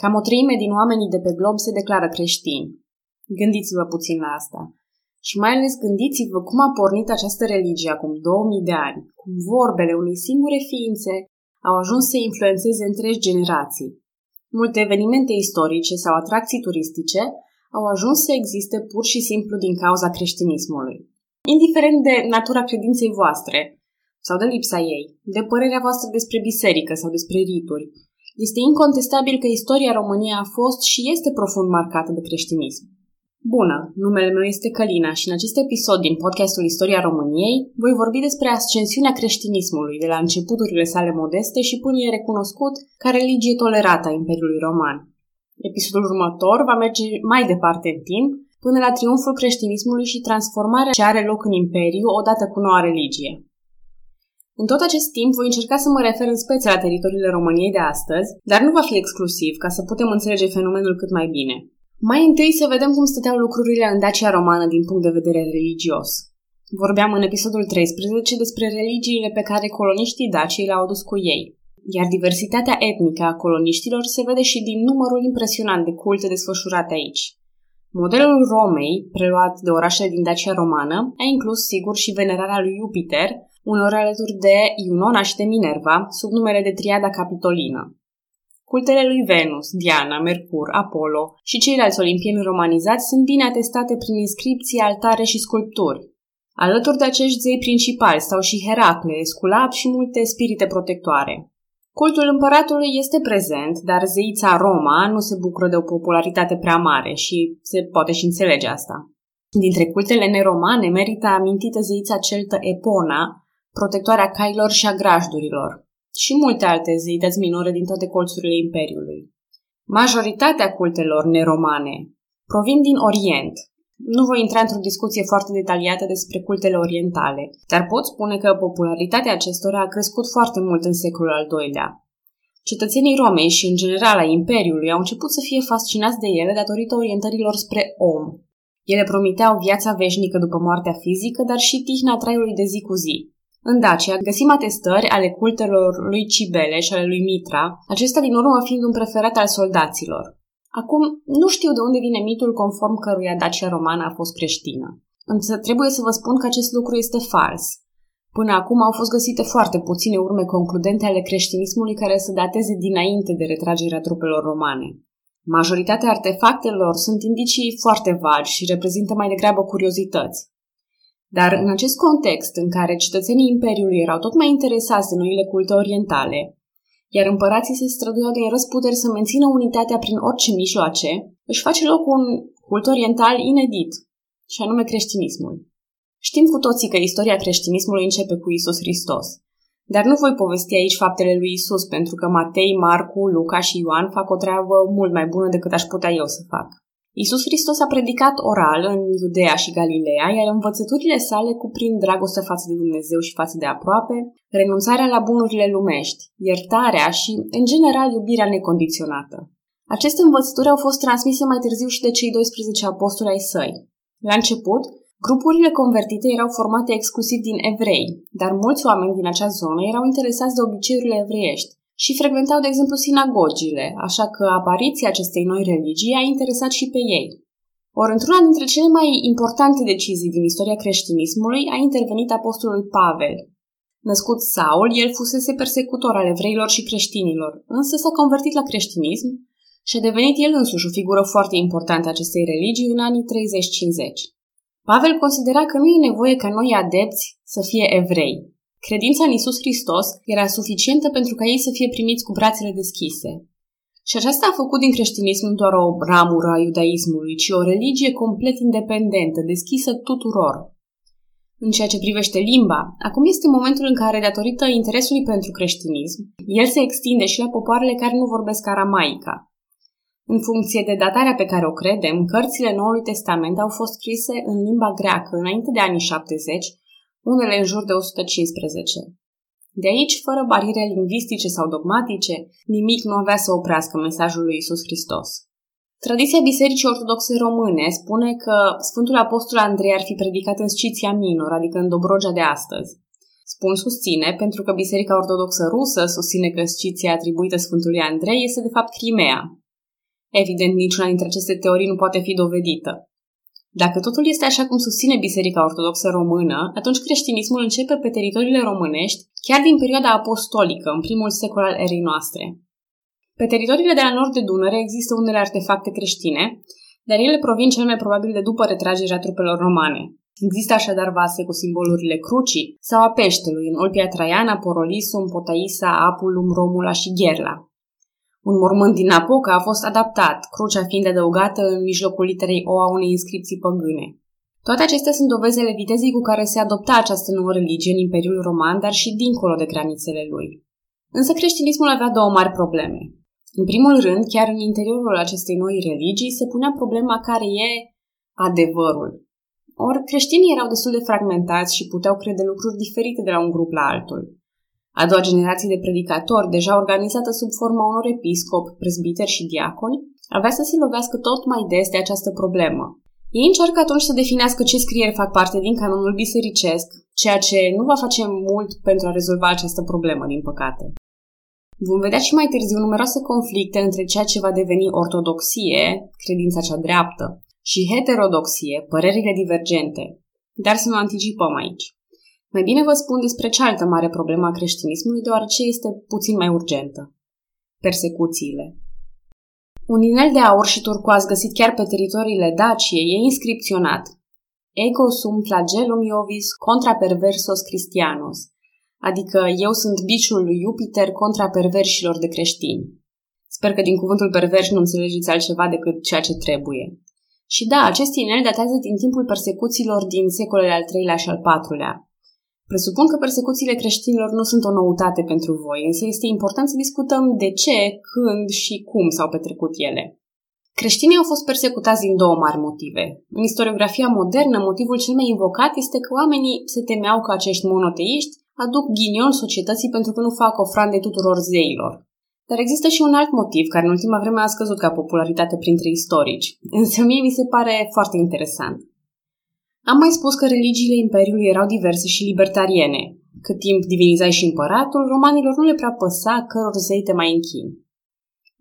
Cam o treime din oamenii de pe glob se declară creștini. Gândiți-vă puțin la asta. Și mai ales gândiți-vă cum a pornit această religie acum 2000 de ani, cum vorbele unei singure ființe au ajuns să influențeze întregi generații. Multe evenimente istorice sau atracții turistice au ajuns să existe pur și simplu din cauza creștinismului. Indiferent de natura credinței voastre sau de lipsa ei, de părerea voastră despre biserică sau despre rituri, este incontestabil că istoria României a fost și este profund marcată de creștinism. Bună, numele meu este Călina și în acest episod din podcastul Istoria României voi vorbi despre ascensiunea creștinismului de la începuturile sale modeste și până e recunoscut ca religie tolerată a Imperiului Roman. Episodul următor va merge mai departe în timp, până la triumful creștinismului și transformarea ce are loc în Imperiu odată cu noua religie. În tot acest timp voi încerca să mă refer în speță la teritoriile României de astăzi, dar nu va fi exclusiv ca să putem înțelege fenomenul cât mai bine. Mai întâi să vedem cum stăteau lucrurile în Dacia romană din punct de vedere religios. Vorbeam în episodul 13 despre religiile pe care coloniștii Daciei le-au adus cu ei, iar diversitatea etnică a coloniștilor se vede și din numărul impresionant de culte desfășurate aici. Modelul Romei, preluat de orașele din Dacia romană, a inclus sigur și venerarea lui Jupiter, unor alături de Iunona și de Minerva, sub numele de Triada Capitolină. Cultele lui Venus, Diana, Mercur, Apollo și ceilalți olimpieni romanizați sunt bine atestate prin inscripții, altare și sculpturi. Alături de acești zei principali stau și Heracle, Esculap și multe spirite protectoare. Cultul împăratului este prezent, dar zeița Roma nu se bucură de o popularitate prea mare și se poate și înțelege asta. Dintre cultele neromane merită amintită zeița celtă Epona, protectoarea cailor și a grajdurilor, și multe alte zeități minore din toate colțurile Imperiului. Majoritatea cultelor neromane provin din Orient. Nu voi intra într-o discuție foarte detaliată despre cultele orientale, dar pot spune că popularitatea acestora a crescut foarte mult în secolul al II-lea. Cetățenii Romei și, în general, a Imperiului au început să fie fascinați de ele datorită orientărilor spre om. Ele promiteau viața veșnică după moartea fizică, dar și tihna traiului de zi cu zi, în Dacia găsim atestări ale cultelor lui Cibele și ale lui Mitra, acesta din urmă fiind un preferat al soldaților. Acum, nu știu de unde vine mitul conform căruia Dacia romană a fost creștină. Însă trebuie să vă spun că acest lucru este fals. Până acum au fost găsite foarte puține urme concludente ale creștinismului care să dateze dinainte de retragerea trupelor romane. Majoritatea artefactelor sunt indicii foarte vagi și reprezintă mai degrabă curiozități. Dar în acest context în care cetățenii Imperiului erau tot mai interesați de noile culte orientale, iar împărații se străduiau din răsputeri să mențină unitatea prin orice mijloace, își face loc un cult oriental inedit, și anume creștinismul. Știm cu toții că istoria creștinismului începe cu Isus Hristos, dar nu voi povesti aici faptele lui Isus, pentru că Matei, Marcu, Luca și Ioan fac o treabă mult mai bună decât aș putea eu să fac. Isus Hristos a predicat oral în Iudea și Galileea, iar învățăturile sale cuprind dragostea față de Dumnezeu și față de aproape, renunțarea la bunurile lumești, iertarea și, în general, iubirea necondiționată. Aceste învățături au fost transmise mai târziu și de cei 12 apostoli ai săi. La început, grupurile convertite erau formate exclusiv din evrei, dar mulți oameni din acea zonă erau interesați de obiceiurile evreiești și frecventau, de exemplu, sinagogile, așa că apariția acestei noi religii a interesat și pe ei. Ori într-una dintre cele mai importante decizii din istoria creștinismului a intervenit apostolul Pavel. Născut Saul, el fusese persecutor al evreilor și creștinilor, însă s-a convertit la creștinism și a devenit el însuși o figură foarte importantă a acestei religii în anii 30-50. Pavel considera că nu e nevoie ca noi adepți să fie evrei, Credința în Isus Hristos era suficientă pentru ca ei să fie primiți cu brațele deschise. Și aceasta a făcut din creștinism nu doar o ramură a iudaismului, ci o religie complet independentă, deschisă tuturor. În ceea ce privește limba, acum este momentul în care, datorită interesului pentru creștinism, el se extinde și la popoarele care nu vorbesc aramaica. În funcție de datarea pe care o credem, cărțile Noului Testament au fost scrise în limba greacă înainte de anii 70 unele în jur de 115. De aici, fără bariere lingvistice sau dogmatice, nimic nu avea să oprească mesajul lui Isus Hristos. Tradiția Bisericii Ortodoxe Române spune că Sfântul Apostol Andrei ar fi predicat în Sciția Minor, adică în Dobrogea de astăzi. Spun susține pentru că Biserica Ortodoxă Rusă susține că Sciția atribuită Sfântului Andrei este de fapt Crimea. Evident, niciuna dintre aceste teorii nu poate fi dovedită. Dacă totul este așa cum susține Biserica Ortodoxă Română, atunci creștinismul începe pe teritoriile românești chiar din perioada apostolică, în primul secol al erei noastre. Pe teritoriile de la nord de Dunăre există unele artefacte creștine, dar ele provin cel mai probabil de după retragerea trupelor romane. Există așadar vase cu simbolurile crucii sau a peștelui în Olpia Traiana, Porolisum, Potaisa, Apulum, Romula și Gherla. Un mormânt din Apoca a fost adaptat, crucea fiind adăugată în mijlocul literei O a unei inscripții păgâne. Toate acestea sunt dovezi ale vitezei cu care se adopta această nouă religie în Imperiul Roman, dar și dincolo de granițele lui. Însă creștinismul avea două mari probleme. În primul rând, chiar în interiorul acestei noi religii se punea problema care e adevărul. Ori creștinii erau destul de fragmentați și puteau crede lucruri diferite de la un grup la altul. A doua generație de predicatori, deja organizată sub forma unor episcopi, prezbiteri și diaconi, avea să se lovească tot mai des de această problemă. Ei încearcă atunci să definească ce scrieri fac parte din canonul bisericesc, ceea ce nu va face mult pentru a rezolva această problemă, din păcate. Vom vedea și mai târziu numeroase conflicte între ceea ce va deveni ortodoxie, credința cea dreaptă, și heterodoxie, părerile divergente. Dar să nu anticipăm aici. Mai bine vă spun despre cealaltă mare problemă a creștinismului, deoarece este puțin mai urgentă. Persecuțiile. Un inel de aur și turcoaz găsit chiar pe teritoriile Daciei e inscripționat Ego sum flagellum iovis contra perversos Christianos, adică eu sunt biciul lui Jupiter contra perverșilor de creștini. Sper că din cuvântul pervers nu înțelegeți altceva decât ceea ce trebuie. Și da, acest inel datează din timpul persecuțiilor din secolele al III-lea și al IV-lea. Presupun că persecuțiile creștinilor nu sunt o noutate pentru voi, însă este important să discutăm de ce, când și cum s-au petrecut ele. Creștinii au fost persecutați din două mari motive. În istoriografia modernă, motivul cel mai invocat este că oamenii se temeau că acești monoteiști aduc ghinion societății pentru că nu fac ofrande tuturor zeilor. Dar există și un alt motiv care în ultima vreme a scăzut ca popularitate printre istorici, însă mie mi se pare foarte interesant. Am mai spus că religiile Imperiului erau diverse și libertariene. Cât timp divinizați și împăratul, romanilor nu le prea păsa căror zei te mai închini.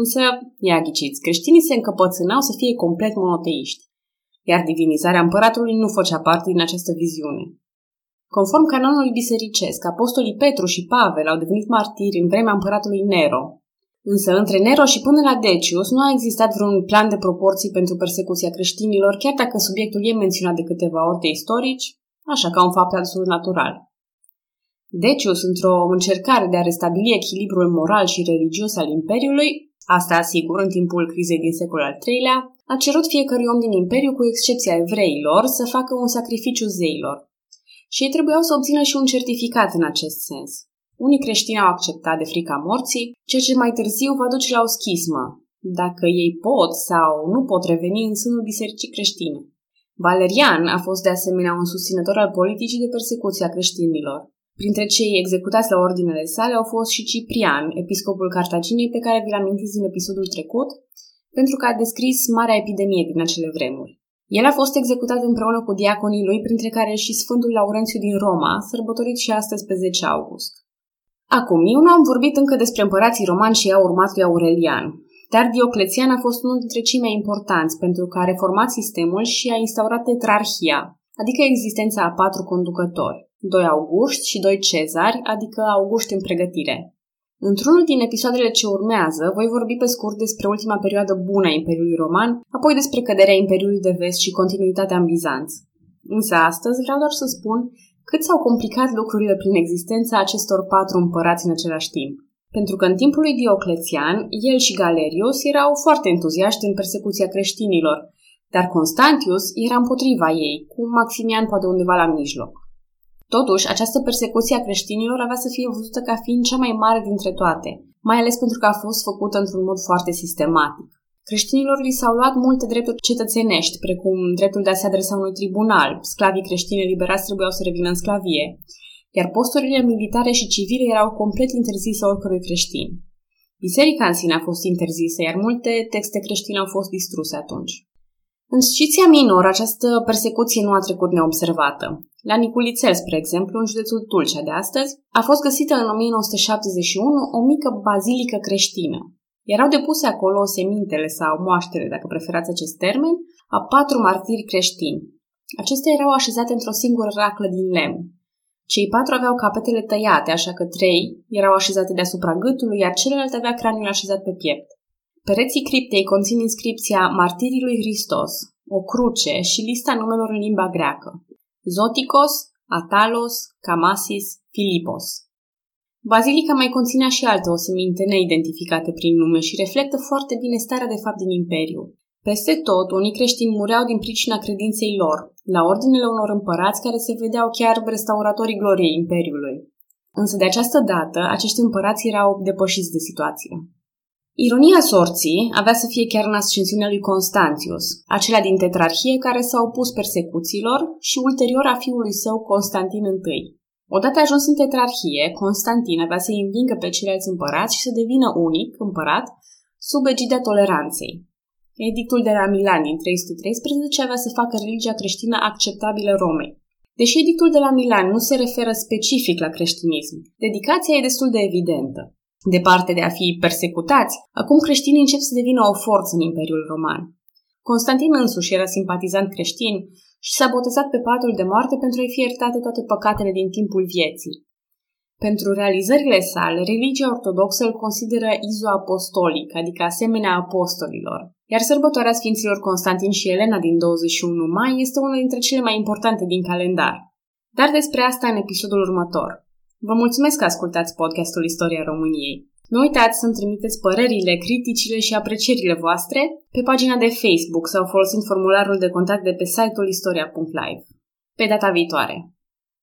Însă, ia ghiciți, creștinii se încăpățânau să fie complet monoteiști, iar divinizarea împăratului nu făcea parte din această viziune. Conform canonului bisericesc, apostolii Petru și Pavel au devenit martiri în vremea împăratului Nero, Însă între Nero și până la Decius nu a existat vreun plan de proporții pentru persecuția creștinilor, chiar dacă subiectul e menționat de câteva ori de istorici, așa ca un fapt absolut natural. Decius, într-o încercare de a restabili echilibrul moral și religios al Imperiului, asta sigur în timpul crizei din secolul al III-lea, a cerut fiecărui om din Imperiu, cu excepția evreilor, să facă un sacrificiu zeilor. Și ei trebuiau să obțină și un certificat în acest sens. Unii creștini au acceptat de frica morții, ceea ce mai târziu va duce la o schismă, dacă ei pot sau nu pot reveni în sânul bisericii creștine. Valerian a fost de asemenea un susținător al politicii de persecuție a creștinilor. Printre cei executați la ordinele sale au fost și Ciprian, episcopul Cartaginei pe care vi-l amintiți în episodul trecut, pentru că a descris marea epidemie din acele vremuri. El a fost executat împreună cu diaconii lui, printre care și Sfântul Laurențiu din Roma, sărbătorit și astăzi pe 10 august. Acum, eu nu am vorbit încă despre împărații romani și au urmat lui Aurelian, dar Dioclețian a fost unul dintre cei mai importanți pentru că a reformat sistemul și a instaurat tetrarhia, adică existența a patru conducători, doi auguști și doi cezari, adică auguști în pregătire. Într-unul din episoadele ce urmează, voi vorbi pe scurt despre ultima perioadă bună a Imperiului Roman, apoi despre căderea Imperiului de Vest și continuitatea în Bizanț. Însă astăzi vreau doar să spun cât s-au complicat lucrurile prin existența acestor patru împărați în același timp. Pentru că în timpul lui Dioclețian, el și Galerius erau foarte entuziaști în persecuția creștinilor, dar Constantius era împotriva ei, cu Maximian poate undeva la mijloc. Totuși, această persecuție a creștinilor avea să fie văzută ca fiind cea mai mare dintre toate, mai ales pentru că a fost făcută într-un mod foarte sistematic. Creștinilor li s-au luat multe drepturi cetățenești, precum dreptul de a se adresa unui tribunal, sclavii creștini eliberați trebuiau să revină în sclavie, iar posturile militare și civile erau complet interzise oricărui creștin. Biserica în sine a fost interzisă, iar multe texte creștine au fost distruse atunci. În Sciția Minor, această persecuție nu a trecut neobservată. La Niculițel, spre exemplu, în județul Tulcea de astăzi, a fost găsită în 1971 o mică bazilică creștină. Erau depuse acolo semintele sau moaștele, dacă preferați acest termen, a patru martiri creștini. Acestea erau așezate într-o singură raclă din lemn. Cei patru aveau capetele tăiate, așa că trei erau așezate deasupra gâtului, iar celălalt avea craniul așezat pe piept. Pereții criptei conțin inscripția Martirii lui Hristos, o cruce și lista numelor în limba greacă. Zoticos, Atalos, Camasis, Filipos. Bazilica mai conținea și alte oseminte neidentificate prin nume și reflectă foarte bine starea de fapt din imperiu. Peste tot, unii creștini mureau din pricina credinței lor, la ordinele unor împărați care se vedeau chiar restauratorii gloriei imperiului. Însă de această dată, acești împărați erau depășiți de situație. Ironia sorții avea să fie chiar în ascensiunea lui Constantius, acela din tetrarhie care s-a opus persecuțiilor și ulterior a fiului său Constantin I. Odată ajuns în tetrarhie, Constantin avea să învingă pe ceilalți împărați și să devină unic împărat sub egida toleranței. Edictul de la Milan din 313 avea să facă religia creștină acceptabilă Romei. Deși edictul de la Milan nu se referă specific la creștinism, dedicația e destul de evidentă. Departe de a fi persecutați, acum creștinii încep să devină o forță în Imperiul Roman. Constantin însuși era simpatizant creștin și s-a botezat pe patul de moarte pentru a-i fi iertate toate păcatele din timpul vieții. Pentru realizările sale, religia ortodoxă îl consideră izoapostolic, adică asemenea apostolilor, iar sărbătoarea Sfinților Constantin și Elena din 21 mai este una dintre cele mai importante din calendar. Dar despre asta în episodul următor. Vă mulțumesc că ascultați podcastul Istoria României. Nu uitați să-mi trimiteți părerile, criticile și aprecierile voastre pe pagina de Facebook sau folosind formularul de contact de pe site-ul istoria.live. Pe data viitoare!